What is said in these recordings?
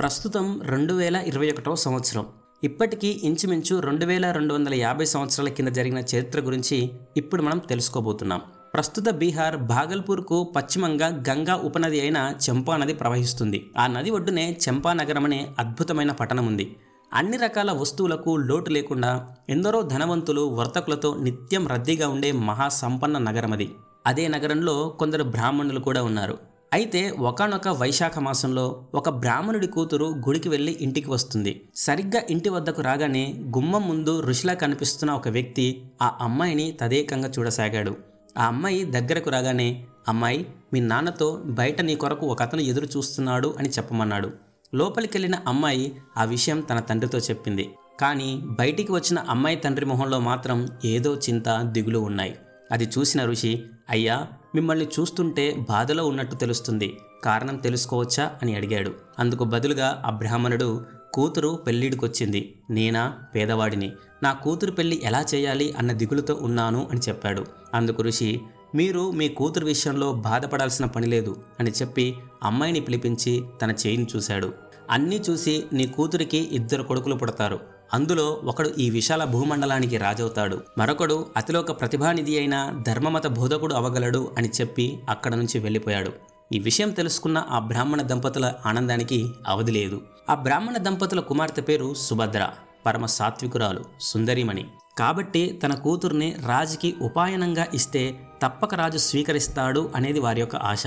ప్రస్తుతం రెండు వేల ఇరవై ఒకటవ సంవత్సరం. ఇప్పటికీ ఇంచుమించు రెండు వేల రెండు వందల యాభై సంవత్సరాల కింద జరిగిన చరిత్ర గురించి ఇప్పుడు మనం తెలుసుకోబోతున్నాం. ప్రస్తుత బీహార్ భాగల్పూర్కు పశ్చిమంగా గంగా ఉపనది అయిన చంపా నది ప్రవహిస్తుంది. ఆ నది ఒడ్డునే చంపా నగరం అనే అద్భుతమైన పట్టణం ఉంది. అన్ని రకాల వస్తువులకు లోటు లేకుండా ఎందరో ధనవంతులు వర్తకులతో నిత్యం రద్దీగా ఉండే మహా సంపన్న నగరం అది. అదే నగరంలో కొందరు బ్రాహ్మణులు కూడా ఉన్నారు. అయితే ఒకనొక వైశాఖ మాసంలో ఒక బ్రాహ్మణుడి కూతురు గుడికి వెళ్ళి ఇంటికి వస్తుంది. సరిగ్గా ఇంటి వద్దకు రాగానే గుమ్మం ముందు ఋషిలా కనిపిస్తున్న ఒక వ్యక్తి ఆ అమ్మాయిని తదేకంగా చూడసాగాడు. ఆ అమ్మాయి దగ్గరకు రాగానే అమ్మాయి మీ నాన్నతో బయట నీ కొరకు ఒక అతను ఎదురు చూస్తున్నాడు అని చెప్పమన్నాడు. లోపలికెళ్ళిన అమ్మాయి ఆ విషయం తన తండ్రితో చెప్పింది. కానీ బయటికి వచ్చిన అమ్మాయి తండ్రి మొహంలో మాత్రం ఏదో చింత దిగులు ఉన్నాయి. అది చూసిన ఋషి అయ్యా మిమ్మల్ని చూస్తుంటే బాధలో ఉన్నట్టు తెలుస్తుంది. కారణం తెలుసుకోవచ్చా అని అడిగాడు. అందుకు బదులుగా ఆ బ్రాహ్మణుడు కూతురు పెళ్ళిడికొచ్చింది. నేనా? పేదవాడిని. నా కూతురు పెళ్ళి ఎలా చేయాలి అన్న దిగులుతో ఉన్నాను అని చెప్పాడు. అందుకు ఋషి మీరు మీ కూతురు విషయంలో బాధపడాల్సిన పని లేదు అని చెప్పి అమ్మాయిని పిలిపించి తన చేయిని చూశాడు. అన్నీ చూసి నీ కూతురికి ఇద్దరు కొడుకులు పుడతారు. అందులో ఒకడు ఈ విశాల భూమండలానికి రాజవుతాడు. మరొకడు అతిలోక ప్రతిభానిధి అయిన ధర్మమత బోధకుడు అవగలడు అని చెప్పి అక్కడ నుంచి వెళ్ళిపోయాడు. ఈ విషయం తెలుసుకున్న ఆ బ్రాహ్మణ దంపతుల ఆనందానికి అవధి లేదు. ఆ బ్రాహ్మణ దంపతుల కుమార్తె పేరు సుభద్ర పరమ సాత్వికురాలు సుందరిమణి. కాబట్టి తన కూతుర్ని రాజుకి ఉపాయనంగా ఇస్తే తప్పక రాజు స్వీకరిస్తాడు అనేది వారి యొక్క ఆశ.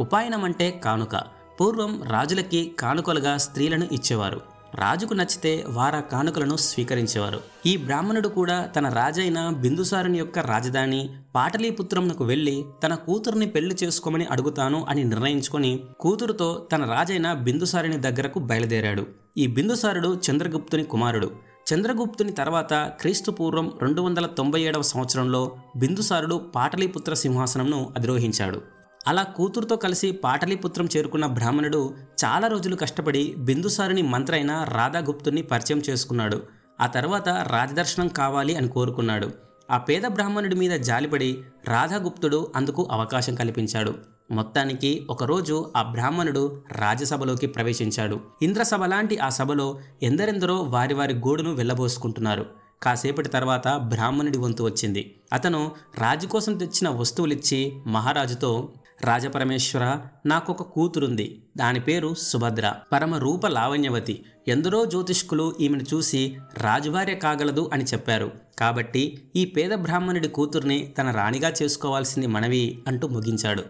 ఉపాయనం అంటే కానుక. పూర్వం రాజులకి కానుకలుగా స్త్రీలను ఇచ్చేవారు. రాజుకు నచ్చితే వార కానుకలను స్వీకరించేవారు. ఈ బ్రాహ్మణుడు కూడా తన రాజైన బిందుసారుని యొక్క రాజధాని పాటలీపుత్రంకు వెళ్ళి తన కూతురుని పెళ్ళి చేసుకోమని అడుగుతాను అని నిర్ణయించుకొని కూతురుతో తన రాజైన బిందుసారుని దగ్గరకు బయలుదేరాడు. ఈ బిందుసారుడు చంద్రగుప్తుని కుమారుడు. చంద్రగుప్తుని తర్వాత క్రీస్తు పూర్వం రెండు వందల తొంభై ఏడవ సంవత్సరంలో బిందుసారుడు పాటలీపుత్ర సింహాసనంను అధిరోహించాడు. అలా కూతురుతో కలిసి పాటలీపుత్రం చేరుకున్న బ్రాహ్మణుడు చాలా రోజులు కష్టపడి బిందుసారిని మంత్రైన రాధాగుప్తుణ్ణి రాధాగుప్తుని పరిచయం చేసుకున్నాడు. ఆ తర్వాత రాజదర్శనం కావాలి అని కోరుకున్నాడు. ఆ పేద బ్రాహ్మణుడి మీద జాలిపడి రాధాగుప్తుడు అందుకు అవకాశం కల్పించాడు. మొత్తానికి ఒకరోజు ఆ బ్రాహ్మణుడు రాజసభలోకి ప్రవేశించాడు. ఇంద్రసభ లాంటి ఆ సభలో ఎందరెందరో వారి వారి గోడును వెళ్ళబోసుకుంటున్నారు. కాసేపటి తర్వాత బ్రాహ్మణుడి వంతు వచ్చింది. అతను రాజు కోసం తెచ్చిన వస్తువులిచ్చి మహారాజుతో రాజపరమేశ్వర నాకొక కూతురుంది. దాని పేరు సుభద్ర. పరమ రూప లావణ్యవతి. ఎందరో జ్యోతిష్కులు ఈమెను చూసి రాజుభార్య కాగలదు అని చెప్పారు. కాబట్టి ఈ పేద బ్రాహ్మణుడి కూతుర్ని తన రాణిగా చేసుకోవాల్సింది మనవి అంటూ ముగించాడు.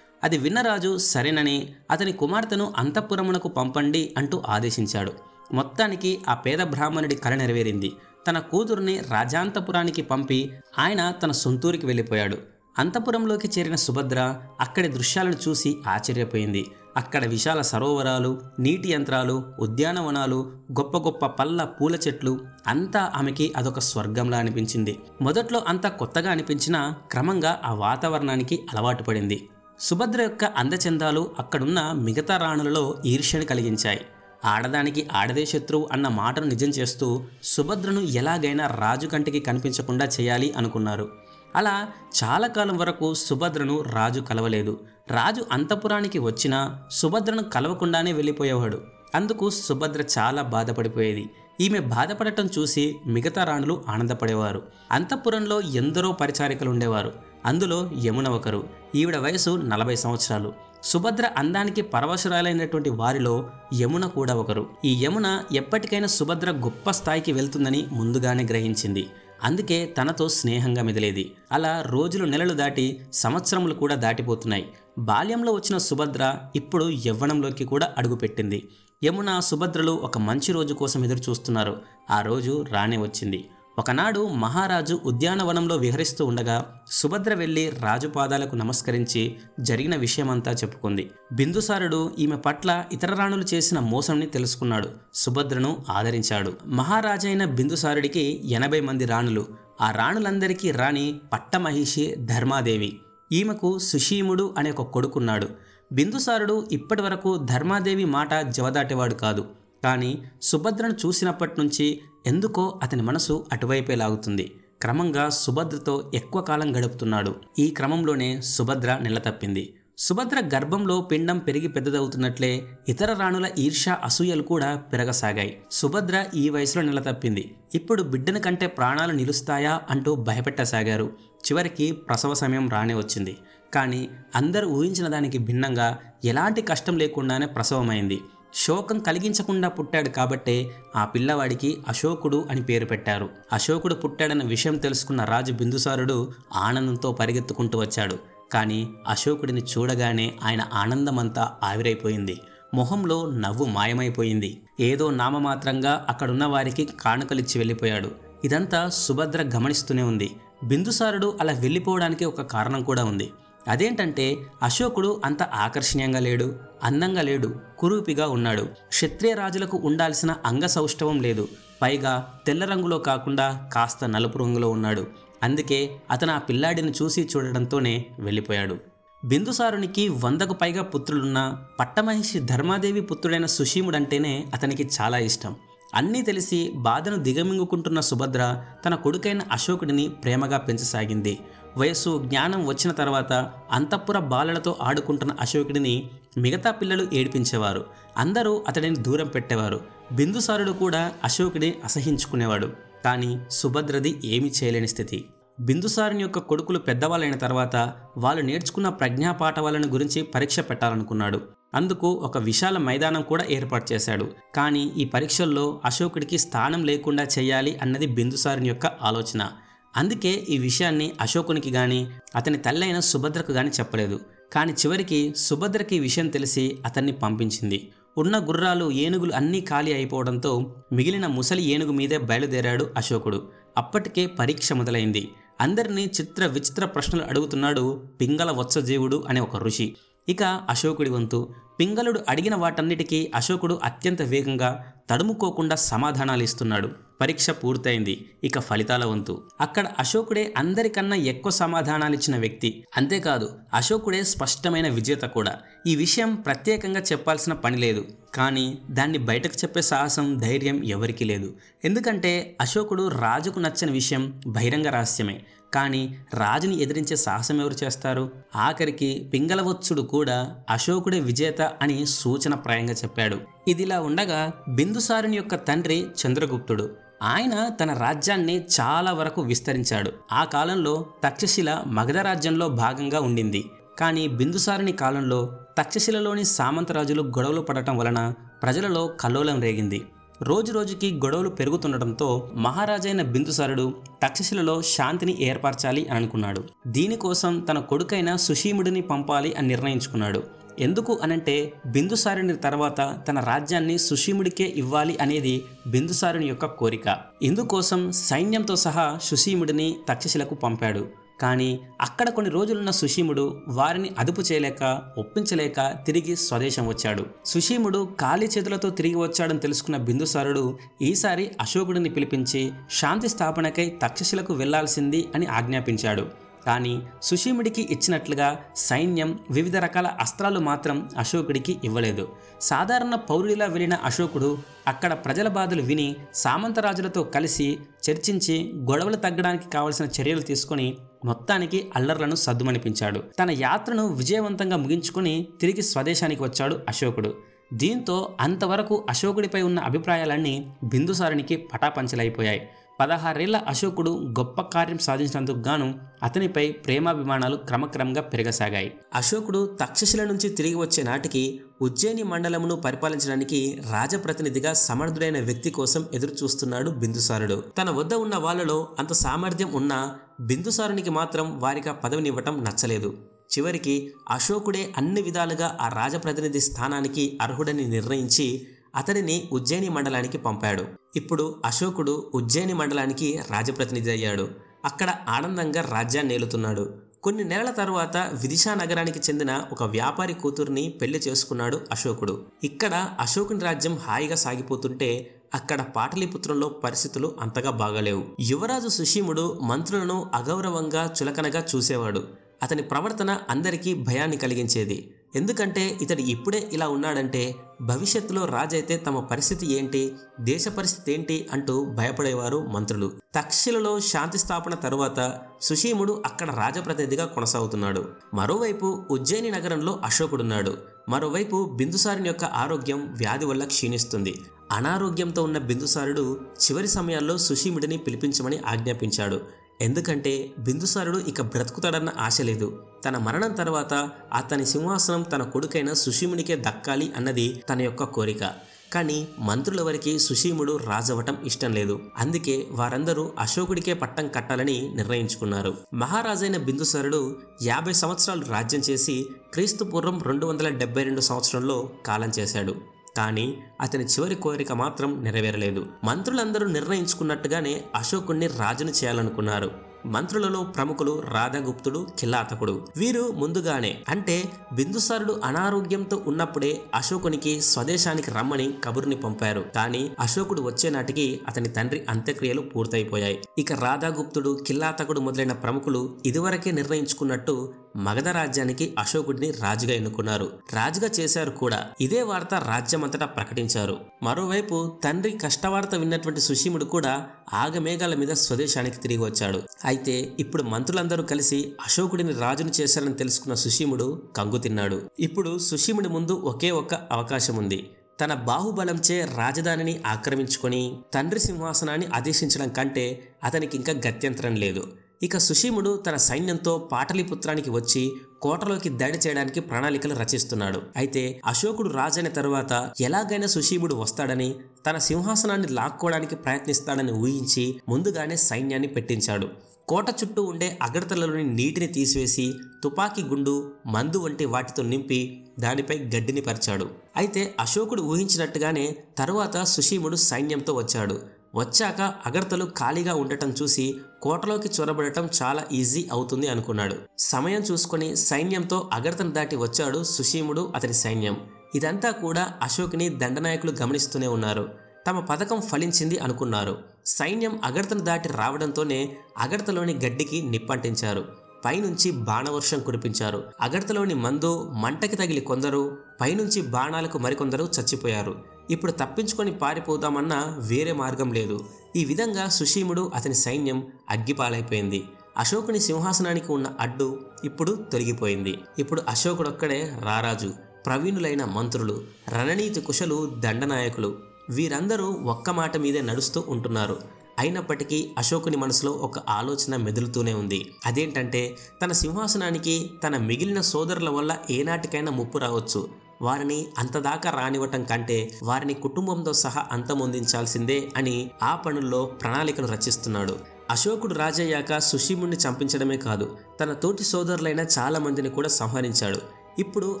అది విన్న రాజు సరేనని అతని కుమార్తెను అంతఃపురమునకు పంపండి అంటూ ఆదేశించాడు. మొత్తానికి ఆ పేద బ్రాహ్మణుడి కళ నెరవేరింది. తన కూతుర్ని రాజాంతపురానికి పంపి ఆయన తన సొంతూరికి వెళ్ళిపోయాడు. అంతపురంలోకి చేరిన సుభద్ర అక్కడి దృశ్యాలను చూసి ఆశ్చర్యపోయింది. అక్కడ విశాల సరోవరాలు నీటి యంత్రాలు ఉద్యానవనాలు గొప్ప గొప్ప పళ్ళ పూల చెట్లు అంతా ఆమెకి అదొక స్వర్గంలా అనిపించింది. మొదట్లో అంతా కొత్తగా అనిపించినా క్రమంగా ఆ వాతావరణానికి అలవాటు పడింది. సుభద్ర యొక్క అందచందాలు అక్కడున్న మిగతా రాణులలో ఈర్ష్యను కలిగించాయి. ఆడదానికి ఆడదే శత్రువు అన్న మాటను నిజం చేస్తూ సుభద్రను ఎలాగైనా రాజు కంటికి కనిపించకుండా చేయాలి అనుకున్నారు. అలా చాలా కాలం వరకు సుభద్రను రాజు కలవలేదు. రాజు అంతపురానికి వచ్చినా సుభద్రను కలవకుండానే వెళ్ళిపోయేవాడు. అందుకు సుభద్ర చాలా బాధపడిపోయేది. ఈమె బాధపడటం చూసి మిగతా రాణులు ఆనందపడేవారు. అంతఃపురంలో ఎందరో పరిచారికలు ఉండేవారు. అందులో యమున ఒకరు. ఈవిడ వయసు నలభై సంవత్సరాలు. సుభద్ర అందానికి పరవశురాలైనటువంటి వారిలో యమున కూడా ఒకరు. ఈ యమున ఎప్పటికైనా సుభద్ర గొప్ప స్థాయికి వెళ్తుందని ముందుగానే గ్రహించింది. అందుకే తనతో స్నేహంగా మెదిలేది. అలా రోజులు నెలలు దాటి సంవత్సరములు కూడా దాటిపోతున్నాయి. బాల్యంలో వచ్చిన సుభద్ర ఇప్పుడు యవ్వనంలోకి కూడా అడుగుపెట్టింది. యమున సుభద్రలు ఒక మంచి రోజు కోసం ఎదురు చూస్తున్నారు ఆ రోజు రానే వచ్చింది. ఒకనాడు మహారాజు ఉద్యానవనంలో విహరిస్తూ ఉండగా సుభద్ర వెళ్ళి రాజు పాదాలకు నమస్కరించి జరిగిన విషయమంతా చెప్పుకుంది. బిందుసారుడు ఈమె పట్ల ఇతర రాణులు చేసిన మోసంని తెలుసుకున్నాడు. సుభద్రను ఆదరించాడు. మహారాజైన బిందుసారుడికి ఎనభై మంది రాణులు. ఆ రాణులందరికీ రాణి పట్టమహిషి ధర్మాదేవి. ఈమెకు సుషీముడు అనే ఒక కొడుకున్నాడు. బిందుసారుడు ఇప్పటి వరకు ధర్మాదేవి మాట జవదాటేవాడు కాదు. కానీ సుభద్రను చూసినప్పటి నుంచి ఎందుకో అతని మనసు అటువైపే లాగుతుంది. క్రమంగా సుభద్రతో ఎక్కువ కాలం గడుపుతున్నాడు. ఈ క్రమంలోనే సుభద్ర నిలతప్పింది. సుభద్ర గర్భంలో పిండం పెరిగి పెద్దదవుతున్నట్లే ఇతర రాణుల ఈర్ష అసూయలు కూడా పెరగసాగాయి. సుభద్ర ఈ వయసులో నిలతప్పింది. ఇప్పుడు బిడ్డను కంటే ప్రాణాలు నిలుస్తాయా అంటూ భయపెట్టసాగారు. చివరికి ప్రసవ సమయం రానే వచ్చింది. కానీ అందరూ ఊహించిన దానికి భిన్నంగా ఎలాంటి కష్టం లేకుండానే ప్రసవమైంది. శోకం కలిగించకుండా పుట్టాడు కాబట్టే ఆ పిల్లవాడికి అశోకుడు అని పేరు పెట్టారు. అశోకుడు పుట్టాడన్న విషయం తెలుసుకున్న రాజు బిందుసారుడు ఆనందంతో పరిగెత్తుకుంటూ వచ్చాడు. కానీ అశోకుడిని చూడగానే ఆయన ఆనందమంతా ఆవిరైపోయింది. మొహంలో నవ్వు మాయమైపోయింది. ఏదో నామమాత్రంగా అక్కడున్న వారికి కానుకలిచ్చి వెళ్ళిపోయాడు. ఇదంతా సుభద్ర గమనిస్తూనే ఉంది. బిందుసారుడు అలా వెళ్ళిపోవడానికి ఒక కారణం కూడా ఉంది. అదేంటంటే అశోకుడు అంత ఆకర్షణీయంగా లేడు. అందంగా లేడు కురూపిగా ఉన్నాడు. క్షత్రియ రాజులకు ఉండాల్సిన అంగసౌష్ఠవం లేదు. పైగా తెల్ల రంగులో కాకుండా కాస్త నలుపు రంగులో ఉన్నాడు. అందుకే అతను ఆ పిల్లాడిని చూసి చూడడంతోనే వెళ్ళిపోయాడు. బిందుసారునికి వందకు పైగా పుత్రులున్నా పట్టమహిషి ధర్మాదేవి పుత్రుడైన సుషీముడంటేనే అతనికి చాలా ఇష్టం. అన్నీ తెలిసి బాధను దిగమింగుకుంటున్న సుభద్ర తన కొడుకైన అశోకుడిని ప్రేమగా పెంచసాగింది. వయస్సు జ్ఞానం వచ్చిన తర్వాత అంతఃపుర బాలలతో ఆడుకుంటున్న అశోకుడిని మిగతా పిల్లలు ఏడిపించేవారు. అందరూ అతడిని దూరం పెట్టేవారు. బిందుసారుడు కూడా అశోకుని అసహించుకునేవాడు. కానీ సుభద్రది ఏమీ చేయలేని స్థితి. బిందుసారుని యొక్క కొడుకులు పెద్దవాళ్ళైన తర్వాత వాళ్ళు నేర్చుకున్న ప్రజ్ఞాపాఠవాలను గురించి పరీక్ష పెట్టాలనుకున్నాడు. అందుకు ఒక విశాల మైదానం కూడా ఏర్పాటు చేశాడు. కానీ ఈ పరీక్షల్లో అశోకుడికి స్థానం లేకుండా చేయాలి అన్నది బిందుసారుని యొక్క ఆలోచన. అందుకే ఈ విషయాన్ని అశోకునికి కానీ అతని తల్లైన సుభద్రకు కానీ చెప్పలేదు. కానీ చివరికి సుభద్రకి విషయం తెలిసి అతన్ని పంపించింది. ఉన్న గుర్రాలు ఏనుగులు అన్నీ ఖాళీ అయిపోవడంతో మిగిలిన ముసలి ఏనుగు మీదే బయలుదేరాడు అశోకుడు. అప్పటికే పరీక్ష మొదలైంది. అందరినీ చిత్ర విచిత్ర ప్రశ్నలు అడుగుతున్నాడు పింగళ వత్సజీవుడు అనే ఒక ఋషి. ఇక అశోకుడి వంతు. పింగళుడు అడిగిన వాటన్నిటికీ అశోకుడు అత్యంత వేగంగా తడుముకోకుండా సమాధానాలు ఇస్తున్నాడు. పరీక్ష పూర్తయింది ఇక ఫలితాల వంతు. అక్కడ అశోకుడే అందరికన్నా ఎక్కువ సమాధానాలు ఇచ్చిన వ్యక్తి. అంతేకాదు అశోకుడే స్పష్టమైన విజేత కూడా. ఈ విషయం ప్రత్యేకంగా చెప్పాల్సిన పని లేదు. కానీ దాన్ని బయటకు చెప్పే సాహసం ధైర్యం ఎవరికీ లేదు. ఎందుకంటే అశోకుడు రాజుకు నచ్చని విషయం బహిరంగ రహస్యమే. కానీ రాజుని ఎదిరించే సాహసం ఎవరు చేస్తారు? ఆఖరికి పింగళవత్సుడు కూడా అశోకుడే విజేత అని సూచనప్రాయంగా చెప్పాడు. ఇదిలా ఉండగా బిందుసారుని యొక్క తండ్రి చంద్రగుప్తుడు. ఆయన తన రాజ్యాన్ని చాలా వరకు విస్తరించాడు. ఆ కాలంలో తక్షశిల మగధ రాజ్యంలో భాగంగా ఉండింది. కానీ బిందుసారుని కాలంలో తక్షశిలలోని సామంతరాజులు గొడవలు పడటం వలన ప్రజలలో కల్లోలం రేగింది. రోజు రోజుకి గొడవలు పెరుగుతుండటంతో మహారాజైన బిందుసారుడు తక్షశిలలో శాంతిని ఏర్పరచాలి అని అనుకున్నాడు. దీనికోసం తన కొడుకైన సుషీముడిని పంపాలి అని నిర్ణయించుకున్నాడు. ఎందుకు అనంటే బిందుసారుని తర్వాత తన రాజ్యాన్ని సుషీముడికే ఇవ్వాలి అనేది బిందుసారుని యొక్క కోరిక. ఇందుకోసం సైన్యంతో సహా సుషీముడిని తక్షశిలకు పంపాడు. కానీ అక్కడ కొన్ని రోజులున్న సుషీముడు వారిని అదుపు చేయలేక ఒప్పించలేక తిరిగి స్వదేశం వచ్చాడు. సుషీముడు ఖాళీ చేతులతో తిరిగి వచ్చాడని తెలుసుకున్న బిందుసారుడు ఈసారి అశోకుడిని పిలిపించి శాంతి స్థాపనకై తక్షశిలకు వెళ్ళాల్సింది అని ఆజ్ఞాపించాడు. కానీ సుషీముడికి ఇచ్చినట్లుగా సైన్యం వివిధ రకాల అస్త్రాలు మాత్రం అశోకుడికి ఇవ్వలేదు. సాధారణ పౌరుడిలా వెళ్ళిన అశోకుడు అక్కడ ప్రజల బాధలు విని సామంతరాజులతో కలిసి చర్చించి గొడవలు తగ్గడానికి కావలసిన చర్యలు తీసుకొని మొత్తానికి అల్లర్లను సద్దుమనిపించాడు. తన యాత్రను విజయవంతంగా ముగించుకొని తిరిగి స్వదేశానికి వచ్చాడు అశోకుడు. దీంతో అంతవరకు అశోకుడిపై ఉన్న అభిప్రాయాలన్నీ బిందుసారునికి పటాపంచలైపోయాయి. పదహారేళ్ళ అశోకుడు గొప్ప కార్యం సాధించినందుకు గాను అతనిపై ప్రేమాభిమానాలు క్రమక్రమంగా పెరగసాగాయి. అశోకుడు తక్షశిల నుంచి తిరిగి వచ్చే నాటికి ఉజ్జయిని మండలమును పరిపాలించడానికి రాజప్రతినిధిగా సమర్థుడైన వ్యక్తి కోసం ఎదురు చూస్తున్నాడు బిందుసారుడు. తన వద్ద ఉన్న వాళ్ళలో అంత సామర్థ్యం ఉన్నా బిందుసారునికి మాత్రం వారికి ఆ పదవినివ్వటం నచ్చలేదు. చివరికి అశోకుడే అన్ని విధాలుగా ఆ రాజప్రతినిధి స్థానానికి అర్హుడని నిర్ణయించి అతడిని ఉజ్జయిని మండలానికి పంపాడు. ఇప్పుడు అశోకుడు ఉజ్జయిని మండలానికి రాజప్రతినిధి అయ్యాడు. అక్కడ ఆనందంగా రాజ్యాన్ని ఏలుతున్నాడు కొన్ని నెలల తర్వాత విదిశా నగరానికి చెందిన ఒక వ్యాపారి కూతుర్ని పెళ్ళి చేసుకున్నాడు అశోకుడు. ఇక్కడ అశోకుని రాజ్యం హాయిగా సాగిపోతుంటే అక్కడ పాటలీపుత్రంలో పరిస్థితులు అంతగా బాగలేవు. యువరాజు సుషీముడు మంత్రులను అగౌరవంగా చులకనగా చూసేవాడు. అతని ప్రవర్తన అందరికీ భయాన్ని కలిగించేది. ఎందుకంటే ఇతడు ఇప్పుడే ఇలా ఉన్నాడంటే భవిష్యత్తులో రాజైతే తమ పరిస్థితి ఏంటి దేశ పరిస్థితి ఏంటి అంటూ భయపడేవారు మంత్రులు. తక్షిలలో శాంతి స్థాపన తరువాత సుషీముడు అక్కడ రాజప్రతినిధిగా కొనసాగుతున్నాడు. మరోవైపు ఉజ్జయిని నగరంలో అశోకుడున్నాడు. మరోవైపు బిందుసారుని యొక్క ఆరోగ్యం వ్యాధి వల్ల క్షీణిస్తుంది. అనారోగ్యంతో ఉన్న బిందుసారుడు చివరి సమయాల్లో సుషీముడిని పిలిపించమని ఆజ్ఞాపించాడు. ఎందుకంటే బిందుసారుడు ఇక బ్రతుకుతాడన్న ఆశ లేదు. తన మరణం తర్వాత అతని సింహాసనం తన కొడుకైన సుషీమునికే దక్కాలి అన్నది తన యొక్క కోరిక. కానీ మంత్రులెవరికి సుషీముడు రాజవటం ఇష్టం లేదు. అందుకే వారందరూ అశోకుడికే పట్టం కట్టాలని నిర్ణయించుకున్నారు. మహారాజైన బిందుసారుడు యాభై సంవత్సరాలు రాజ్యం చేసి క్రీస్తు పూర్వం రెండు వందల డెబ్బై రెండు సంవత్సరంలో కాలం చేశాడు. కానీ అతని చివరి కోరిక మాత్రం నెరవేరలేదు. మంత్రులందరూ నిర్ణయించుకున్నట్టుగానే అశోకుణ్ణి రాజును చేయాలనుకున్నారు. మంత్రులలో ప్రముఖులు రాధాగుప్తుడు కిల్లాతకుడు వీరు ముందుగానే అంటే బిందుసారుడు అనారోగ్యంతో ఉన్నప్పుడే అశోకునికి స్వదేశానికి రమ్మని కబురుని పంపారు. కానీ అశోకుడు వచ్చే నాటికి అతని తండ్రి అంత్యక్రియలు పూర్తయిపోయాయి. ఇక రాధాగుప్తుడు కిల్లాతకుడు మొదలైన ప్రముఖులు ఇదివరకే నిర్ణయించుకున్నట్టు మగధ రాజ్యానికి అశోకుడిని రాజుగా ఎన్నుకున్నారు. రాజుగా చేశారు కూడా. ఇదే వార్త రాజ్యమంతటా ప్రకటించారు. మరోవైపు తండ్రి కష్టవార్త విన్నటువంటి సుషీముడు కూడా ఆగమేఘాల మీద స్వదేశానికి తిరిగి వచ్చాడు. అయితే ఇప్పుడు మంత్రులందరూ కలిసి అశోకుడిని రాజును చేశారని తెలుసుకున్న సుషీముడు కంగు తిన్నాడు. ఇప్పుడు సుషీముడి ముందు ఒకే ఒక్క అవకాశం ఉంది. తన బాహుబలంచే రాజధానిని ఆక్రమించుకొని తండ్రి సింహాసనాన్ని ఆదేశించడం కంటే అతనికి ఇంకా గత్యంతరం లేదు. ఇక సుషీముడు తన సైన్యంతో పాటలీపుత్రానికి వచ్చి కోటలోకి దాడి చేయడానికి ప్రణాళికలు రచిస్తున్నాడు. అయితే అశోకుడు రాజైన తరువాత ఎలాగైనా సుశీభుడు వస్తాడని తన సింహాసనాన్ని లాక్కోవడానికి ప్రయత్నిస్తాడని ఊహించి ముందుగానే సైన్యాన్ని పెట్టించాడు. కోట చుట్టూ ఉండే అగడతలలోని నీటిని తీసివేసి తుపాకీ గుండు మందు వంటి వాటితో నింపి దానిపై గడ్డిని పరిచాడు. అయితే అశోకుడు ఊహించినట్టుగానే తరువాత సుశీముడు సైన్యంతో వచ్చాడు. వచ్చాక అగర్తలు ఖాళీగా ఉండటం చూసి కోటలోకి చొరబడటం చాలా ఈజీ అవుతుంది అనుకున్నాడు. సమయం చూసుకొని సైన్యంతో అగర్తను దాటి వచ్చాడు సుషీముడు అతని సైన్యం. ఇదంతా కూడా అశోక్ని దండనాయకులు గమనిస్తూనే ఉన్నారు. తమ పథకం ఫలించింది అనుకున్నారు. సైన్యం అగర్తను దాటి రావడంతోనే అగర్తలోని గడ్డికి నిప్పంటించారు. పైనుంచి బాణవర్షం కురిపించారు. అగర్తలోని మందు మంటకి తగిలి కొందరు పైనుంచి బాణాలకు మరికొందరు చచ్చిపోయారు. ఇప్పుడు తప్పించుకొని పారిపోదామన్నా వేరే మార్గం లేదు. ఈ విధంగా సుషీముడు అతని సైన్యం అగ్గిపాలైపోయింది. అశోకుని సింహాసనానికి ఉన్న అడ్డు ఇప్పుడు తొలగిపోయింది. ఇప్పుడు అశోకుడొక్కడే రారాజు ప్రవీణులైన మంత్రులు రణనీతి కుశలు దండనాయకులు. వీరందరూ ఒక్క మాట మీదే నడుస్తూ ఉంటున్నారు. అయినప్పటికీ అశోకుని మనసులో ఒక ఆలోచన మెదులుతూనే ఉంది. అదేంటంటే తన సింహాసనానికి తన మిగిలిన సోదరుల వల్ల ఏనాటికైనా ముప్పు రావచ్చు. వారిని అంతదాకా రానివ్వటం కంటే వారిని కుటుంబంతో సహా అంతమొందించాల్సిందే అని ఆ పనుల్లో ప్రణాళికను రచిస్తున్నాడు. అశోకుడు రాజయ్యాక సుషీముణ్ణి చంపించడమే కాదు తన తోటి సోదరులైన చాలా మందిని కూడా సంహరించాడు. ఇప్పుడు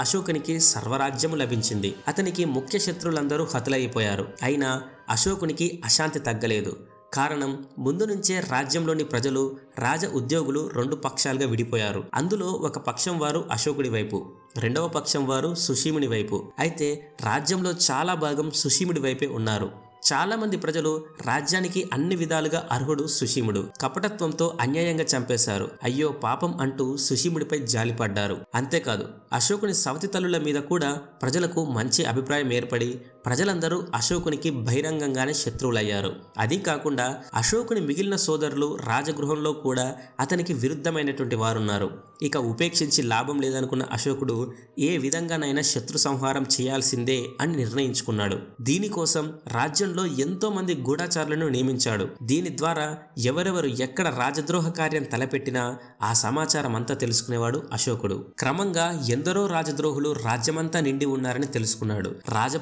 అశోకునికి సర్వరాజ్యము లభించింది. అతనికి ముఖ్య శత్రులందరూ హతులైపోయారు. అయినా అశోకునికి అశాంతి తగ్గలేదు. కారణం ముందు నుంచే రాజ్యంలోని ప్రజలు రాజ ఉద్యోగులు రెండు పక్షాలుగా విడిపోయారు. అందులో ఒక పక్షం వారు అశోకుడి వైపు. రెండవ పక్షం వారు సుషీముని వైపు. అయితే రాజ్యంలో చాలా భాగం సుషీముడి వైపే ఉన్నారు. చాలా మంది ప్రజలు రాజ్యానికి అన్ని విధాలుగా అర్హుడు సుషీముడు. కపటత్వంతో అన్యాయంగా చంపేశారు. అయ్యో పాపం అంటూ సుషీముడిపై జాలిపడ్డారు. అంతేకాదు అశోకుని సవతి తల్లుల మీద కూడా ప్రజలకు మంచి అభిప్రాయం ఏర్పడి ప్రజలందరూ అశోకునికి బహిరంగంగానే శత్రువులయ్యారు. అది కాకుండా అశోకుని మిగిలిన సోదరులు రాజగృహంలో కూడా అతనికి విరుద్ధమైనటువంటి వారున్నారు. ఇక ఉపేక్షించి లాభం లేదనుకున్న అశోకుడు ఏ విధంగానైనా శత్రు సంహారం చేయాల్సిందే అని నిర్ణయించుకున్నాడు. దీనికోసం రాజ్యంలో ఎంతో మంది గూఢాచారులను నియమించాడు. దీని ద్వారా ఎవరెవరు ఎక్కడ రాజద్రోహ కార్యం తలపెట్టినా ఆ సమాచారం అంతా తెలుసుకునేవాడు అశోకుడు. క్రమంగా ఎందరో రాజద్రోహులు రాజ్యమంతా నిండి ఉన్నారని తెలుసుకున్నాడు. రాజ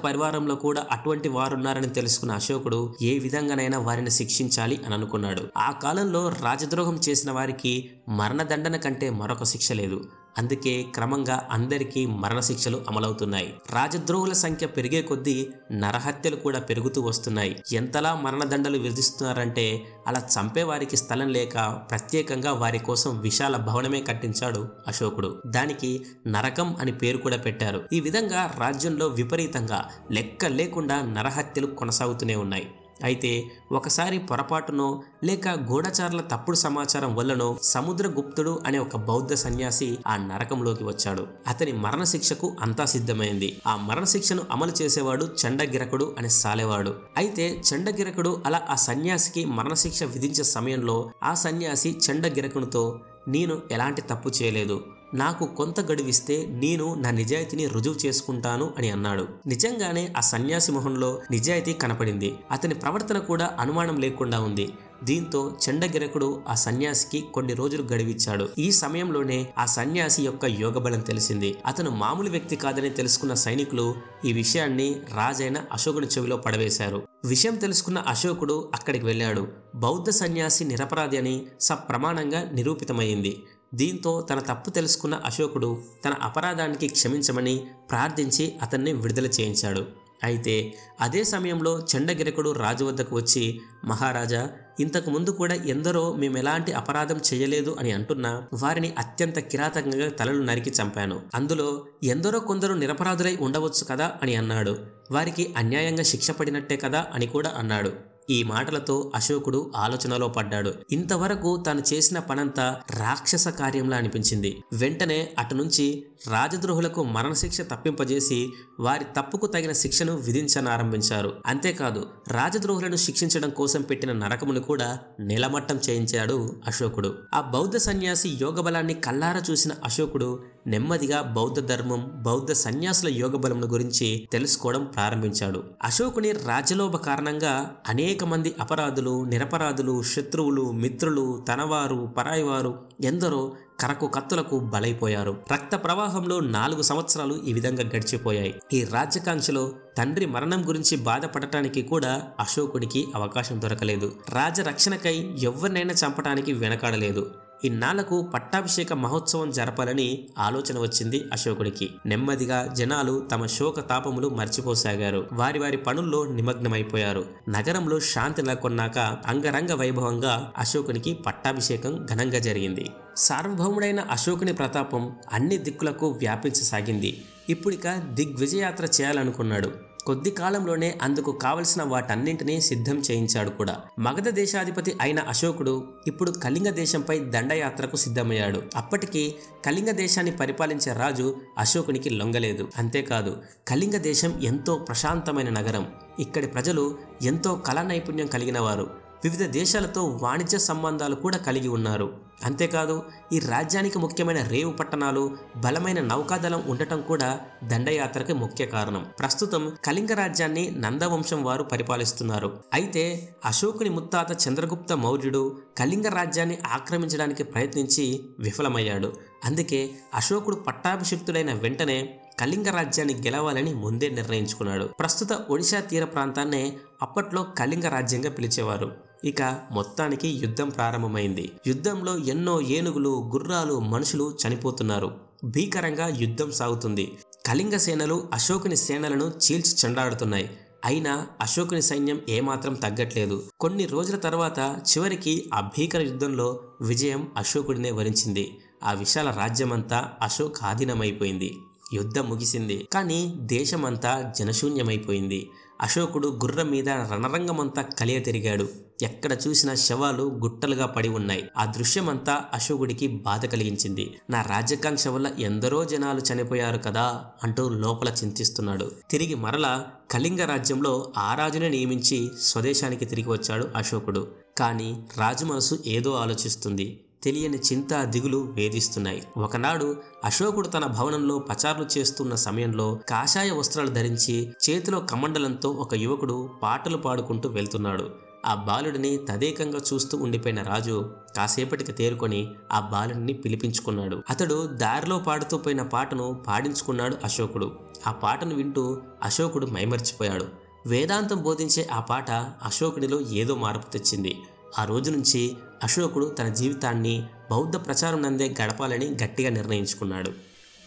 పరివారంలో కూడా అటువంటి వారున్నారని తెలుసుకున్న అశోకుడు ఏ విధంగానైనా వారిని శిక్షించాలి అని అనుకున్నాడు. ఆ కాలంలో రాజద్రోహం చేసిన వారికి మరణదండన కంటే మరొక శిక్ష లేదు. అందుకే క్రమంగా అందరికీ మరణశిక్షలు అమలవుతున్నాయి. రాజద్రోహుల సంఖ్య పెరిగే కొద్దీ నరహత్యలు కూడా పెరుగుతూ వస్తున్నాయి. ఎంతలా మరణదండలు విధిస్తున్నారంటే అలా చంపేవారికి స్థలం లేక ప్రత్యేకంగా వారి కోసం విశాల భవనమే కట్టించాడు అశోకుడు. దానికి నరకం అని పేరు కూడా పెట్టారు. ఈ విధంగా రాజ్యంలో విపరీతంగా లెక్క లేకుండా నరహత్యలు కొనసాగుతూనే ఉన్నాయి. అయితే ఒకసారి పొరపాటునో లేక గూఢచారుల తప్పుడు సమాచారం వల్లనో సముద్రగుప్తుడు అనే ఒక బౌద్ధ సన్యాసి ఆ నరకంలోకి వచ్చాడు. అతని మరణశిక్షకు అంతా సిద్ధమైంది. ఆ మరణశిక్షను అమలు చేసేవాడు చండగిరకుడు అని సాలేవాడు. అయితే చండగిరకుడు అలా ఆ సన్యాసికి మరణశిక్ష విధించే సమయంలో ఆ సన్యాసి చండగిరకునితో నేను ఎలాంటి తప్పు చేయలేదు. నాకు కొంత గడువిస్తే నేను నా నిజాయితీని రుజువు చేసుకుంటాను అని అన్నాడు. నిజంగానే ఆ సన్యాసి మొహంలో నిజాయితీ కనపడింది. అతని ప్రవర్తన కూడా అనుమానం లేకుండా ఉంది. దీంతో చండగిరకుడు ఆ సన్యాసికి కొన్ని రోజులు గడివిచ్చాడు. ఈ సమయంలోనే ఆ సన్యాసి యొక్క యోగబలం తెలిసింది. అతను మామూలు వ్యక్తి కాదని తెలుసుకున్న సైనికులు ఈ విషయాన్ని రాజైన అశోకుని చెవిలో పడవేశారు. విషయం తెలుసుకున్న అశోకుడు అక్కడికి వెళ్ళాడు. బౌద్ధ సన్యాసి నిరపరాధి అని సప్రమాణంగా నిరూపితమైంది దీంతో తన తప్పు తెలుసుకున్న అశోకుడు తన అపరాధానికి క్షమించమని ప్రార్థించి అతన్ని విడుదల చేయించాడు. అయితే అదే సమయంలో చండగిరకుడు రాజు వద్దకు వచ్చి మహారాజా ఇంతకు ముందు కూడా ఎందరో మేము ఎలాంటి అపరాధం చేయలేదు అని అంటున్నా వారిని అత్యంత కిరాతకంగా తలలు నరికి చంపాను. అందులో ఎందరో కొందరు నిరపరాధులై ఉండవచ్చు కదా అని అన్నాడు. వారికి అన్యాయంగా శిక్ష పడినట్టే కదా అని కూడా అన్నాడు. ఈ మాటలతో అశోకుడు ఆలోచనలో పడ్డాడు. ఇంతవరకు తాను చేసిన పనంతా రాక్షస కార్యంలా అనిపించింది. వెంటనే అటు నుంచి రాజద్రోహులకు మరణశిక్ష తప్పింపజేసి వారి తప్పుకు తగిన శిక్షను విధించనారంభించారు. అంతేకాదు రాజద్రోహులను శిక్షించడం కోసం పెట్టిన నరకమును కూడా నిలమట్టం చేయించాడు అశోకుడు. ఆ బౌద్ధ సన్యాసి యోగబలాన్ని కల్లారా చూసిన అశోకుడు నెమ్మదిగా బౌద్ధ ధర్మం బౌద్ధ సన్యాసుల యోగబలమును గురించి తెలుసుకోవడం ప్రారంభించాడు. అశోకుని రాజ్యలోభ కారణంగా అనేక మంది అపరాధులు నిరపరాధులు శత్రువులు మిత్రులు తనవారు పరాయివారు ఎందరో కరకు కత్తులకు బలైపోయారు. రక్త ప్రవాహంలో నాలుగు సంవత్సరాలు ఈ విధంగా గడిచిపోయాయి. ఈ రాజ్యకాంక్షలో తండ్రి మరణం గురించి బాధపడటానికి కూడా అశోకుడికి అవకాశం దొరకలేదు. రాజరక్షణకై ఎవరినైనా చంపటానికి వెనకాడలేదు. ఇన్నాళ్ళకు పట్టాభిషేక మహోత్సవం జరపాలని ఆలోచన వచ్చింది అశోకుడికి. నెమ్మదిగా జనాలు తమ శోక తాపములు మర్చిపోసాగారు. వారి వారి పనుల్లో నిమగ్నమైపోయారు. నగరంలో శాంతి నెలకొన్నాక అంగరంగ వైభవంగా అశోకునికి పట్టాభిషేకం ఘనంగా జరిగింది. సార్వభౌముడైన అశోకుని ప్రతాపం అన్ని దిక్కులకు వ్యాపించసాగింది. ఇప్పుడిక దిగ్విజయాత్ర చేయాలనుకున్నాడు. కొద్ది కాలంలోనే అందుకు కావలసిన వాటన్నింటినీ సిద్ధం చేయించాడు కూడా. మగధ దేశాధిపతి అయిన అశోకుడు ఇప్పుడు కళింగ దేశంపై దండయాత్రకు సిద్ధమయ్యాడు. అప్పటికి కళింగ దేశాన్ని పరిపాలించే రాజు అశోకునికి లొంగలేదు. అంతేకాదు కళింగ దేశం ఎంతో ప్రశాంతమైన నగరం. ఇక్కడి ప్రజలు ఎంతో కళా నైపుణ్యం కలిగిన వారు. వివిధ దేశాలతో వాణిజ్య సంబంధాలు కూడా కలిగి ఉన్నారు. అంతేకాదు ఈ రాజ్యానికి ముఖ్యమైన రేవు పట్టణాలు బలమైన నౌకాదళం ఉండటం కూడా దండయాత్రకి ముఖ్య కారణం. ప్రస్తుతం కళింగ రాజ్యాన్ని నందవంశం వారు పరిపాలిస్తున్నారు. అయితే అశోకుని ముత్తాత చంద్రగుప్త మౌర్యుడు కళింగ రాజ్యాన్ని ఆక్రమించడానికి ప్రయత్నించి విఫలమయ్యాడు. అందుకే అశోకుడు పట్టాభిషిక్తుడైన వెంటనే కళింగ రాజ్యాన్ని గెలవాలని ముందే నిర్ణయించుకున్నాడు. ప్రస్తుత ఒడిశా తీర ప్రాంతాన్నే అప్పట్లో కళింగ రాజ్యంగా పిలిచేవారు. ఇక మొత్తానికి యుద్ధం ప్రారంభమైంది. యుద్ధంలో ఎన్నో ఏనుగులు గుర్రాలు మనుషులు చనిపోతున్నారు. భీకరంగా యుద్ధం సాగుతుంది. కళింగ సేనలు అశోకుని సేనలను చీల్చి చెండాడుతున్నాయి. అయినా అశోకుని సైన్యం ఏమాత్రం తగ్గట్లేదు. కొన్ని రోజుల తర్వాత చివరికి ఆ భీకర యుద్ధంలో విజయం అశోకుడినే వరించింది. ఆ విశాల రాజ్యమంతా అశోక్ ఆధీనమైపోయింది యుద్ధం ముగిసింది. కానీ దేశమంతా జనశూన్యమైపోయింది. అశోకుడు గుర్రం మీద రణరంగమంతా కలియ తిరిగాడు ఎక్కడ చూసిన శవాలు గుట్టలుగా పడి ఉన్నాయి. ఆ దృశ్యమంతా అశోకుడికి బాధ కలిగించింది. నా రాజ్యాకాంక్ష వల్ల ఎందరో జనాలు చనిపోయారు కదా అంటూ లోపల చింతిస్తున్నాడు. తిరిగి మరలా కళింగ రాజ్యంలో ఆ రాజునే నియమించి స్వదేశానికి తిరిగి వచ్చాడు అశోకుడు. కానీ రాజు మనసు ఏదో ఆలోచిస్తుంది. తెలియని చింత దిగులు వేధిస్తున్నాయి. ఒకనాడు అశోకుడు తన భవనంలో పచారులు చేస్తున్న సమయంలో కాషాయ వస్త్రాలు ధరించి చేతిలో కమండలంతో ఒక యువకుడు పాటలు పాడుకుంటూ వెళ్తున్నాడు. ఆ బాలుడిని తదేకంగా చూస్తూ ఉండిపోయిన రాజు కాసేపటికి తేరుకొని ఆ బాలుడిని పిలిపించుకున్నాడు. అతడు దారిలో పాడుతూ పోయిన పాటను పాడించుకున్నాడు అశోకుడు. ఆ పాటను వింటూ అశోకుడు మైమర్చిపోయాడు. వేదాంతం బోధించే ఆ పాట అశోకుడిలో ఏదో మార్పు తెచ్చింది. ఆ రోజు నుంచి అశోకుడు తన జీవితాన్ని బౌద్ధ ప్రచారం నందే గడపాలని గట్టిగా నిర్ణయించుకున్నాడు.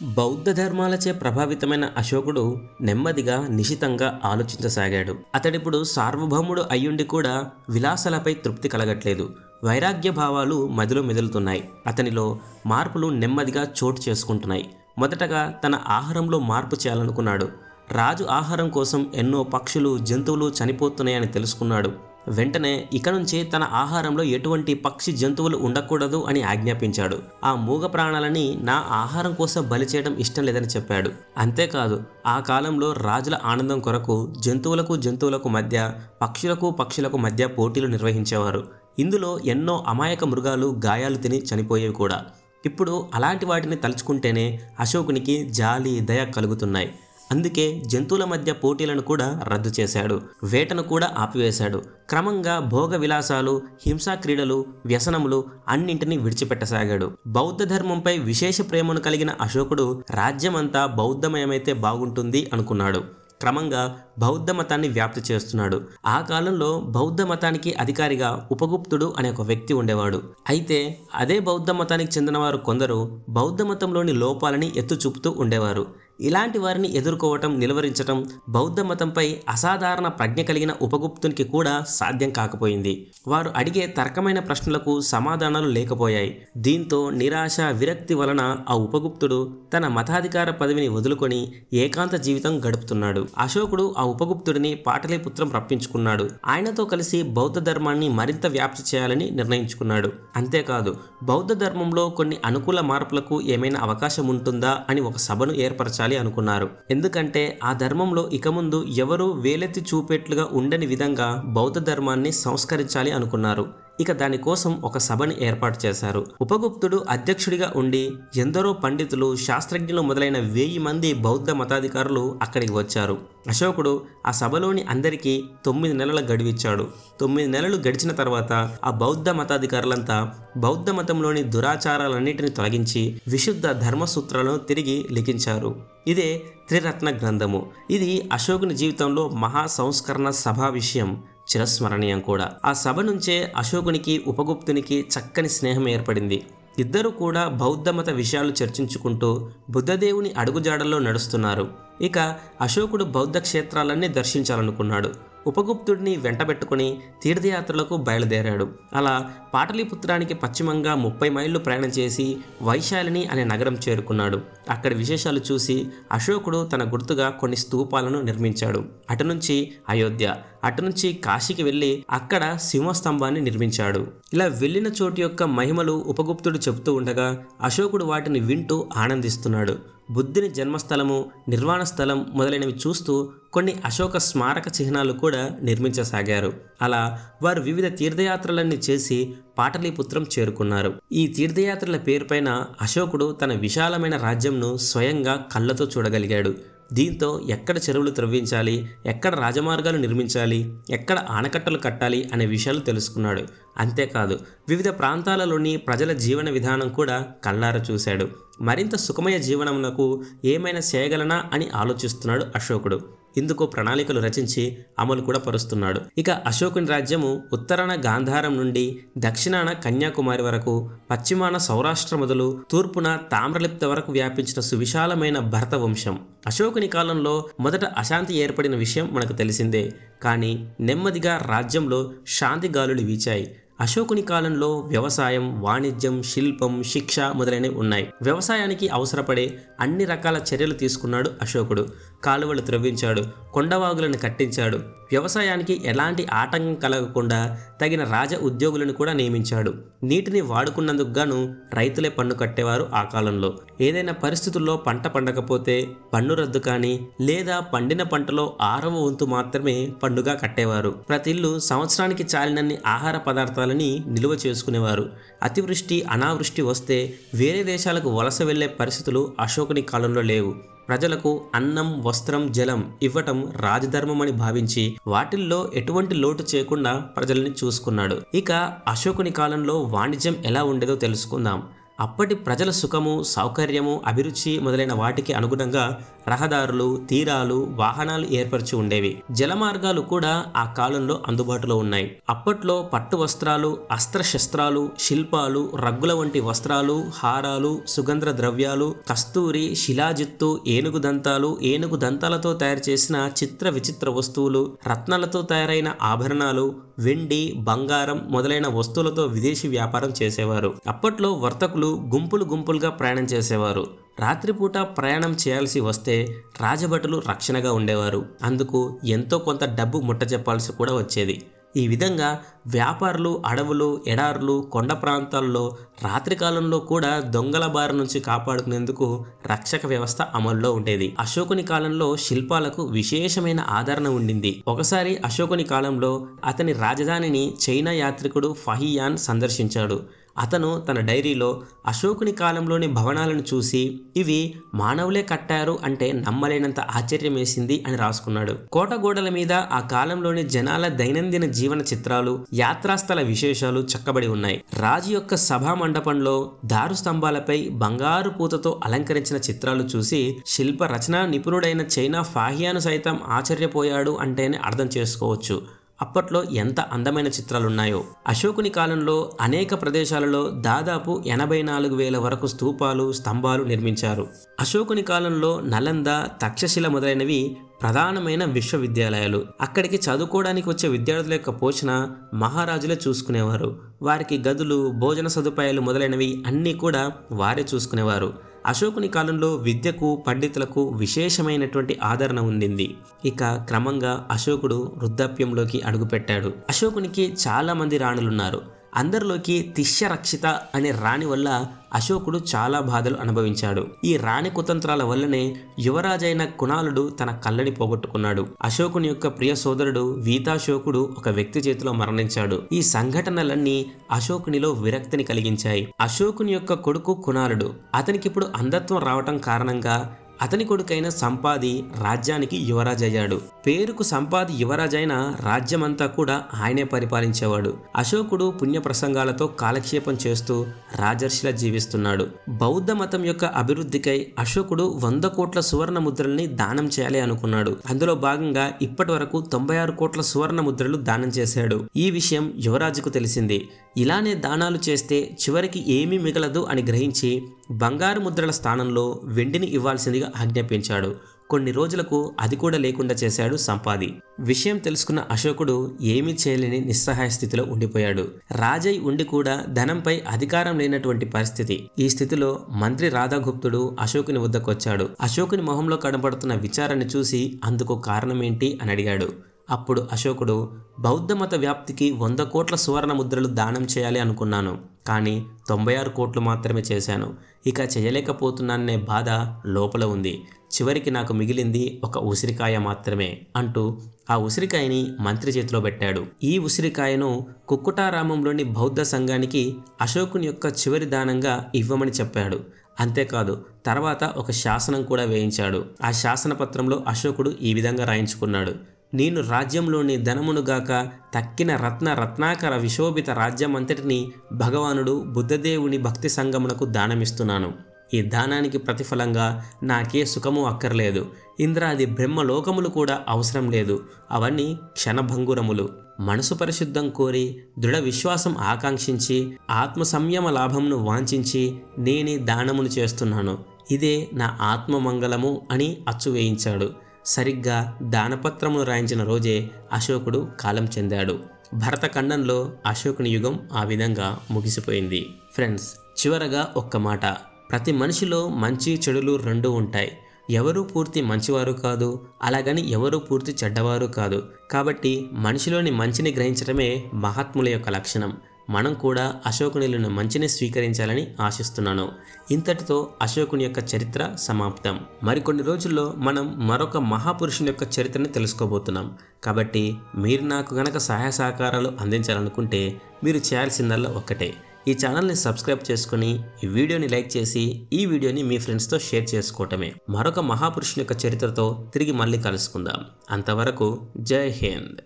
బౌద్ధ ధర్మాలచే ప్రభావితమైన అశోకుడు నెమ్మదిగా నిశితంగా ఆలోచించసాగాడు. అతడిప్పుడు సార్వభౌముడు అయ్యుండి కూడా విలాసాలపై తృప్తి కలగట్లేదు. వైరాగ్య భావాలు మదిలో మెదులుతున్నాయి. అతనిలో మార్పులు నెమ్మదిగా చోటు చేసుకుంటున్నాయి. మొదటగా తన ఆహారంలో మార్పు చేయాలనుకున్నాడు. రాజు ఆహారం కోసం ఎన్నో పక్షులు జంతువులు చనిపోతున్నాయని తెలుసుకున్నాడు. వెంటనే ఇక నుంచి తన ఆహారంలో ఎటువంటి పక్షి జంతువులు ఉండకూడదు అని ఆజ్ఞాపించాడు. ఆ మూగ ప్రాణాలని నా ఆహారం కోసం బలి చేయడం ఇష్టం లేదని చెప్పాడు. అంతేకాదు ఆ కాలంలో రాజుల ఆనందం కొరకు జంతువులకు జంతువులకు మధ్య పక్షులకు పక్షులకు మధ్య పోటీలు నిర్వహించేవారు. ఇందులో ఎన్నో అమాయక మృగాలు గాయాలు తిని చనిపోయేవి కూడా. ఇప్పుడు అలాంటి వాటిని తలుచుకుంటేనే అశోకునికి జాలి దయ కలుగుతున్నాయి. అందుకే జంతువుల మధ్య పోటీలను కూడా రద్దు చేశాడు. వేటను కూడా ఆపివేశాడు. క్రమంగా భోగ విలాసాలు హింసా క్రీడలు వ్యసనములు అన్నింటినీ విడిచిపెట్టసాగాడు. బౌద్ధ ధర్మంపై విశేష ప్రేమను కలిగిన అశోకుడు రాజ్యమంతా బౌద్ధమయమైతే బాగుంటుంది అనుకున్నాడు. క్రమంగా బౌద్ధ మతాన్ని వ్యాప్తి చేస్తున్నాడు. ఆ కాలంలో బౌద్ధ మతానికి అధికారిగా ఉపగుప్తుడు అనే ఒక వ్యక్తి ఉండేవాడు. అయితే అదే బౌద్ధ మతానికి చెందినవారు కొందరు బౌద్ధ మతంలోని లోపాలని ఎత్తు చూపుతూ ఉండేవారు. ఇలాంటి వారిని ఎదుర్కోవటం నిలువరించటం బౌద్ధ మతంపై అసాధారణ ప్రజ్ఞ కలిగిన ఉపగుప్తునికి కూడా సాధ్యం కాకపోయింది. వారు అడిగే తర్కమైన ప్రశ్నలకు సమాధానాలు లేకపోయాయి. దీంతో నిరాశ విరక్తి వలన ఆ ఉపగుప్తుడు తన మతాధికార పదవిని వదులుకొని ఏకాంత జీవితం గడుపుతున్నాడు. అశోకుడు ఆ ఉపగుప్తుడిని పాటలీపుత్రం రప్పించుకున్నాడు. ఆయనతో కలిసి బౌద్ధ ధర్మాన్ని మరింత వ్యాప్తి చేయాలని నిర్ణయించుకున్నాడు. అంతేకాదు బౌద్ధ ధర్మంలో కొన్ని అనుకూల మార్పులకు ఏమైనా అవకాశం ఉంటుందా అని ఒక సభను ఏర్పరచాలి అనుకున్నారు. ఎందుకంటే ఆ ధర్మంలో ఇక ముందు ఎవరూ వేలెత్తి చూపేట్లుగా ఉండని విధంగా బౌద్ధ ధర్మాన్ని సంస్కరించాలి అనుకున్నారు. ఇక దానికోసం ఒక సభని ఏర్పాటు చేశారు. ఉపగుప్తుడు అధ్యక్షుడిగా ఉండి ఎందరో పండితులు శాస్త్రజ్ఞులు మొదలైన వెయ్యి మంది బౌద్ధ మతాధికారులు అక్కడికి వచ్చారు. అశోకుడు ఆ సభలోని అందరికీ తొమ్మిది నెలల గడివిచ్చాడు. తొమ్మిది నెలలు గడిచిన తర్వాత ఆ బౌద్ధ మతాధికారులంతా బౌద్ధ మతంలోని దురాచారాలన్నిటిని తొలగించి విశుద్ధ ధర్మసూత్రాలను తిరిగి లిఖించారు. ఇదే త్రిరత్న గ్రంథము. ఇది అశోకుని జీవితంలో మహా సంస్కరణ సభా విషయం. చిరస్మరణీయం కూడా. ఆ సభ నుంచే అశోకునికి ఉపగుప్తునికి చక్కని స్నేహం ఏర్పడింది. ఇద్దరు కూడా బౌద్ధమత విషయాలు చర్చించుకుంటూ బుద్ధదేవుని అడుగుజాడల్లో నడుస్తున్నారు. ఇక అశోకుడు బౌద్ధ క్షేత్రాలన్నీ దర్శించాలనుకున్నాడు. ఉపగుప్తుడిని వెంటబెట్టుకుని తీర్థయాత్రలకు బయలుదేరాడు. అలా పాటలీపుత్రానికి పశ్చిమంగా ముప్పై మైళ్ళు ప్రయాణం చేసి వైశాలిని అనే నగరం చేరుకున్నాడు. అక్కడి విశేషాలు చూసి అశోకుడు తన గుర్తుగా కొన్ని స్తూపాలను నిర్మించాడు. అటు నుంచి అయోధ్య అటు నుంచి కాశీకి వెళ్ళి అక్కడ సింహస్తంభాన్ని నిర్మించాడు. ఇలా వెళ్ళిన చోటు యొక్క మహిమలు ఉపగుప్తుడు చెబుతూ ఉండగా అశోకుడు వాటిని వింటూ ఆనందిస్తున్నాడు. బుద్ధుని జన్మస్థలము నిర్వాణ స్థలం మొదలైనవి చూస్తూ కొన్ని అశోక స్మారక చిహ్నాలు కూడా నిర్మించసాగారు. అలా వారు వివిధ తీర్థయాత్రలన్నీ చేసి పాటలీపుత్రం చేరుకున్నారు. ఈ తీర్థయాత్రల పేరుపైన అశోకుడు తన విశాలమైన రాజ్యంను స్వయంగా కళ్ళతో చూడగలిగాడు. దీంతో ఎక్కడ చెరువులు త్రవ్వించాలి ఎక్కడ రాజమార్గాలు నిర్మించాలి ఎక్కడ ఆనకట్టలు కట్టాలి అనే విషయాలు తెలుసుకున్నాడు. అంతేకాదు వివిధ ప్రాంతాలలోని ప్రజల జీవన విధానం కూడా కళ్ళార చూశాడు. మరింత సుఖమయ జీవనమునకు ఏమైనా చేయగలనా అని ఆలోచిస్తున్నాడు అశోకుడు. ఇందుకు ప్రణాళికలు రచించి అమలు కూడా పరుస్తున్నాడు. ఇక అశోకుని రాజ్యము ఉత్తరాన గాంధారం నుండి దక్షిణాన కన్యాకుమారి వరకు పశ్చిమాన సౌరాష్ట్ర మొదలు తూర్పున తామ్రలిప్త వరకు వ్యాపించిన సువిశాలమైన భరత వంశం. అశోకుని కాలంలో మొదట అశాంతి ఏర్పడిన విషయం మనకు తెలిసిందే. కానీ నెమ్మదిగా రాజ్యంలో శాంతి గాలులు వీచాయి. అశోకుని కాలంలో వ్యవసాయం వాణిజ్యం శిల్పం శిక్ష మొదలైనవి ఉన్నాయి. వ్యవసాయానికి అవసరపడే అన్ని రకాల చర్యలు తీసుకున్నాడు అశోకుడు. కాలువలు త్రవ్వించాడు కొండవాగులను కట్టించాడు. వ్యవసాయానికి ఎలాంటి ఆటంకం కలగకుండా తగిన రాజ ఉద్యోగులను కూడా నియమించాడు. నీటిని వాడుకున్నందుకు గాను రైతులే పన్ను కట్టేవారు ఆ కాలంలో. ఏదైనా పరిస్థితుల్లో పంట పండకపోతే పన్ను రద్దు కానీ లేదా పండిన పంటలో ఆరవ వంతు మాత్రమే పన్నుగా కట్టేవారు. ప్రతి ఇల్లు సంవత్సరానికి చాలినన్ని ఆహార పదార్థాలని నిలువ చేసుకునేవారు. అతివృష్టి అనావృష్టి వస్తే వేరే దేశాలకు వలస వెళ్ళే పరిస్థితులు అశోకుని కాలంలో లేవు. ప్రజలకు అన్నం వస్త్రం జలం ఇవ్వటం రాజధర్మమని భావించి వాటిల్లో ఎటువంటి లోటు చేయకుండా ప్రజల్ని చూసుకున్నాడు. ఇక అశోకుని కాలంలో వాణిజ్యం ఎలా ఉండేదో తెలుసుకుందాం. అప్పటి ప్రజల సుఖము సౌకర్యము అభిరుచి మొదలైన వాటికి అనుగుణంగా రహదారులు తీరాలు వాహనాలు ఏర్పరిచి ఉండేవి. జల మార్గాలు కూడా ఆ కాలంలో అందుబాటులో ఉన్నాయి. అప్పట్లో పట్టు వస్త్రాలు అస్త్రశస్త్రాలు శిల్పాలు రగ్గుల వంటి వస్త్రాలు హారాలు సుగంధ ద్రవ్యాలు కస్తూరి శిలాజిత్తు ఏనుగు దంతాలు ఏనుగు దంతాలతో తయారు చేసిన చిత్ర విచిత్ర వస్తువులు రత్నాలతో తయారైన ఆభరణాలు వెండి బంగారం మొదలైన వస్తువులతో విదేశీ వ్యాపారం చేసేవారు. అప్పట్లో వర్తకులు గుంపులు గుంపులుగా ప్రయాణం చేసేవారు. రాత్రిపూట ప్రయాణం చేయాల్సి వస్తే రాజభటులు రక్షణగా ఉండేవారు. అందుకు ఎంతో కొంత డబ్బు ముట్ట చెప్పాల్సి కూడా వచ్చేది. ఈ విధంగా వ్యాపారులు అడవులు ఎడారులు కొండ ప్రాంతాల్లో రాత్రికాలంలో కూడా దొంగల బారి నుంచి కాపాడుకునేందుకు రక్షక వ్యవస్థ అమల్లో ఉండేది. అశోకుని కాలంలో శిల్పాలకు విశేషమైన ఆదరణ ఉండింది. ఒకసారి అశోకుని కాలంలో అతని రాజధానిని చైనా యాత్రికుడు ఫహియాన్ సందర్శించాడు. అతను తన డైరీలో అశోకుని కాలంలోని భవనాలను చూసి ఇవి మానవులే కట్టారు అంటే నమ్మలేనంత ఆశ్చర్యం వేసింది అని రాసుకున్నాడు. కోట గోడల మీద ఆ కాలంలోని జనాల దైనందిన జీవన చిత్రాలు యాత్రాస్థల విశేషాలు చక్కబడి ఉన్నాయి. రాజు యొక్క సభా మండపంలో దారు స్తంభాలపై బంగారు పూతతో అలంకరించిన చిత్రాలు చూసి శిల్ప రచనా నిపుణుడైన చైనా ఫాహియాను సైతం ఆశ్చర్యపోయాడు అంటేనే అర్థం చేసుకోవచ్చు. అప్పట్లో ఎంత అందమైన చిత్రాలున్నాయో. అశోకుని కాలంలో అనేక ప్రదేశాలలో దాదాపు ఎనభై నాలుగు వేల వరకు స్తూపాలు స్తంభాలు నిర్మించారు. అశోకుని కాలంలో నలంద తక్షశిల మొదలైనవి ప్రధానమైన విశ్వవిద్యాలయాలు. అక్కడికి చదువుకోవడానికి వచ్చే విద్యార్థుల యొక్క పోషణ మహారాజులే చూసుకునేవారు. వారికి గదులు భోజన సదుపాయాలు మొదలైనవి అన్నీ కూడా వారే చూసుకునేవారు. అశోకుని కాలంలో విద్యకు పండితులకు విశేషమైనటువంటి ఆదరణ ఉండింది. ఇక క్రమంగా అశోకుడు వృద్ధాప్యంలోకి అడుగుపెట్టాడు. అశోకునికి చాలా మంది రాణులున్నారు. అందరిలోకి తిష్యరక్షిత అనే రాణి వల్ల అశోకుడు చాలా బాధలు అనుభవించాడు. ఈ రాణి కుతంత్రాల వల్లనే యువరాజైన కుణాలుడు తన కళ్ళని పోగొట్టుకున్నాడు. అశోకుని యొక్క ప్రియ సోదరుడు వీతాశోకుడు ఒక వ్యక్తి చేతిలో మరణించాడు. ఈ సంఘటనలన్నీ అశోకునిలో విరక్తిని కలిగించాయి. అశోకుని యొక్క కొడుకు కుణాలుడు. అతనికిప్పుడు అంధత్వం రావటం కారణంగా అతని కొడుకైన సంపాది రాజ్యానికి యువరాజయ్యాడు పేరుకు సంపాది యువరాజైన రాజ్యమంతా కూడా ఆయనే పరిపాలించేవాడు. అశోకుడు పుణ్య ప్రసంగాలతో కాలక్షేపం చేస్తూ రాజర్షిలా జీవిస్తున్నాడు. బౌద్ధ మతం యొక్క అభివృద్ధికై అశోకుడు వంద కోట్ల సువర్ణ ముద్రల్ని దానం చేయాలి అనుకున్నాడు. అందులో భాగంగా ఇప్పటి వరకు తొంభై ఆరు కోట్ల సువర్ణ ముద్రలు దానం చేశాడు. ఈ విషయం యువరాజుకు తెలిసింది. ఇలానే దానాలు చేస్తే చివరికి ఏమీ మిగలదు అని గ్రహించి బంగారు ముద్రల స్థానంలో వెండిని ఇవ్వాల్సిందిగా ఆజ్ఞాపించాడు. కొన్ని రోజులకు అది కూడా లేకుండా చేశాడు సంపాది. విషయం తెలుసుకున్న అశోకుడు ఏమీ చేయలేని నిస్సహాయ స్థితిలో ఉండిపోయాడు. రాజై ఉండి కూడా ధనంపై అధికారం లేనటువంటి పరిస్థితి. ఈ స్థితిలో మంత్రి రాధాగుప్తుడు అశోకుని వద్దకొచ్చాడు. అశోకుని మొహంలో కనబడుతున్న విచారాన్ని చూసి అందుకు కారణమేంటి అని అడిగాడు. అప్పుడు అశోకుడు బౌద్ధమత వ్యాప్తికి వంద కోట్ల సువర్ణ ముద్రలు దానం చేయాలి అనుకున్నాను కానీ తొంభై ఆరు కోట్లు మాత్రమే చేశాను. ఇక చేయలేకపోతున్నాననే బాధ లోపల ఉంది. చివరికి నాకు మిగిలింది ఒక ఉసిరికాయ మాత్రమే అంటూ ఆ ఉసిరికాయని మంత్రి చేతిలో పెట్టాడు. ఈ ఉసిరికాయను కుక్కుటారామంలోని బౌద్ధ సంఘానికి అశోకుని యొక్క చివరి దానంగా ఇవ్వమని చెప్పాడు. అంతేకాదు తర్వాత ఒక శాసనం కూడా వేయించాడు. ఆ శాసనపత్రంలో అశోకుడు ఈ విధంగా రాయించుకున్నాడు. నేను రాజ్యంలోని ధనమునుగాక తక్కిన రత్న రత్నాకర విశోభిత రాజ్యమంతటిని భగవానుడు బుద్ధదేవుని భక్తి సంగమునకు దానమిస్తున్నాను. ఈ దానానికి ప్రతిఫలంగా నాకే సుఖము అక్కర్లేదు. ఇంద్రాది బ్రహ్మలోకములు కూడా అవసరం లేదు. అవన్నీ క్షణభంగురములు. మనసు పరిశుద్ధం కోరి దృఢ విశ్వాసం ఆకాంక్షించి ఆత్మ సంయమ లాభంను వాంఛించి నేనే దానమును చేస్తున్నాను. ఇదే నా ఆత్మమంగళము అని అచ్చు వేయించాడు. సరిగ్గా దానపత్రమును రాయించిన రోజే అశోకుడు కాలం చెందాడు. భరతఖండంలో అశోకుని యుగం ఆ విధంగా ముగిసిపోయింది. ఫ్రెండ్స్ చివరగా ఒక్క మాట. ప్రతి మనిషిలో మంచి చెడులు రెండు ఉంటాయి. ఎవరు పూర్తి మంచివారు కాదు అలాగని ఎవరు పూర్తి చెడ్డవారు కాదు. కాబట్టి మనిషిలోని మంచిని గ్రహించడమే మహాత్ముల యొక్క లక్షణం. మనం కూడా అశోకునిలను మంచిని స్వీకరించాలని ఆశిస్తున్నాను. ఇంతటితో అశోకుని యొక్క చరిత్ర సమాప్తం. మరికొన్ని రోజుల్లో మనం మరొక మహాపురుషుని యొక్క చరిత్రను తెలుసుకోబోతున్నాం. కాబట్టి మీరు నాకు గనక సహాయ సహకారాలు అందించాలనుకుంటే మీరు చేయాల్సిందల్లా ఒక్కటే. ఈ ఛానల్ని సబ్స్క్రైబ్ చేసుకుని ఈ వీడియోని లైక్ చేసి ఈ వీడియోని మీ ఫ్రెండ్స్తో షేర్ చేసుకోవటమే. మరొక మహాపురుషుని యొక్క చరిత్రతో తిరిగి మళ్ళీ కలుసుకుందాం. అంతవరకు జై హింద్.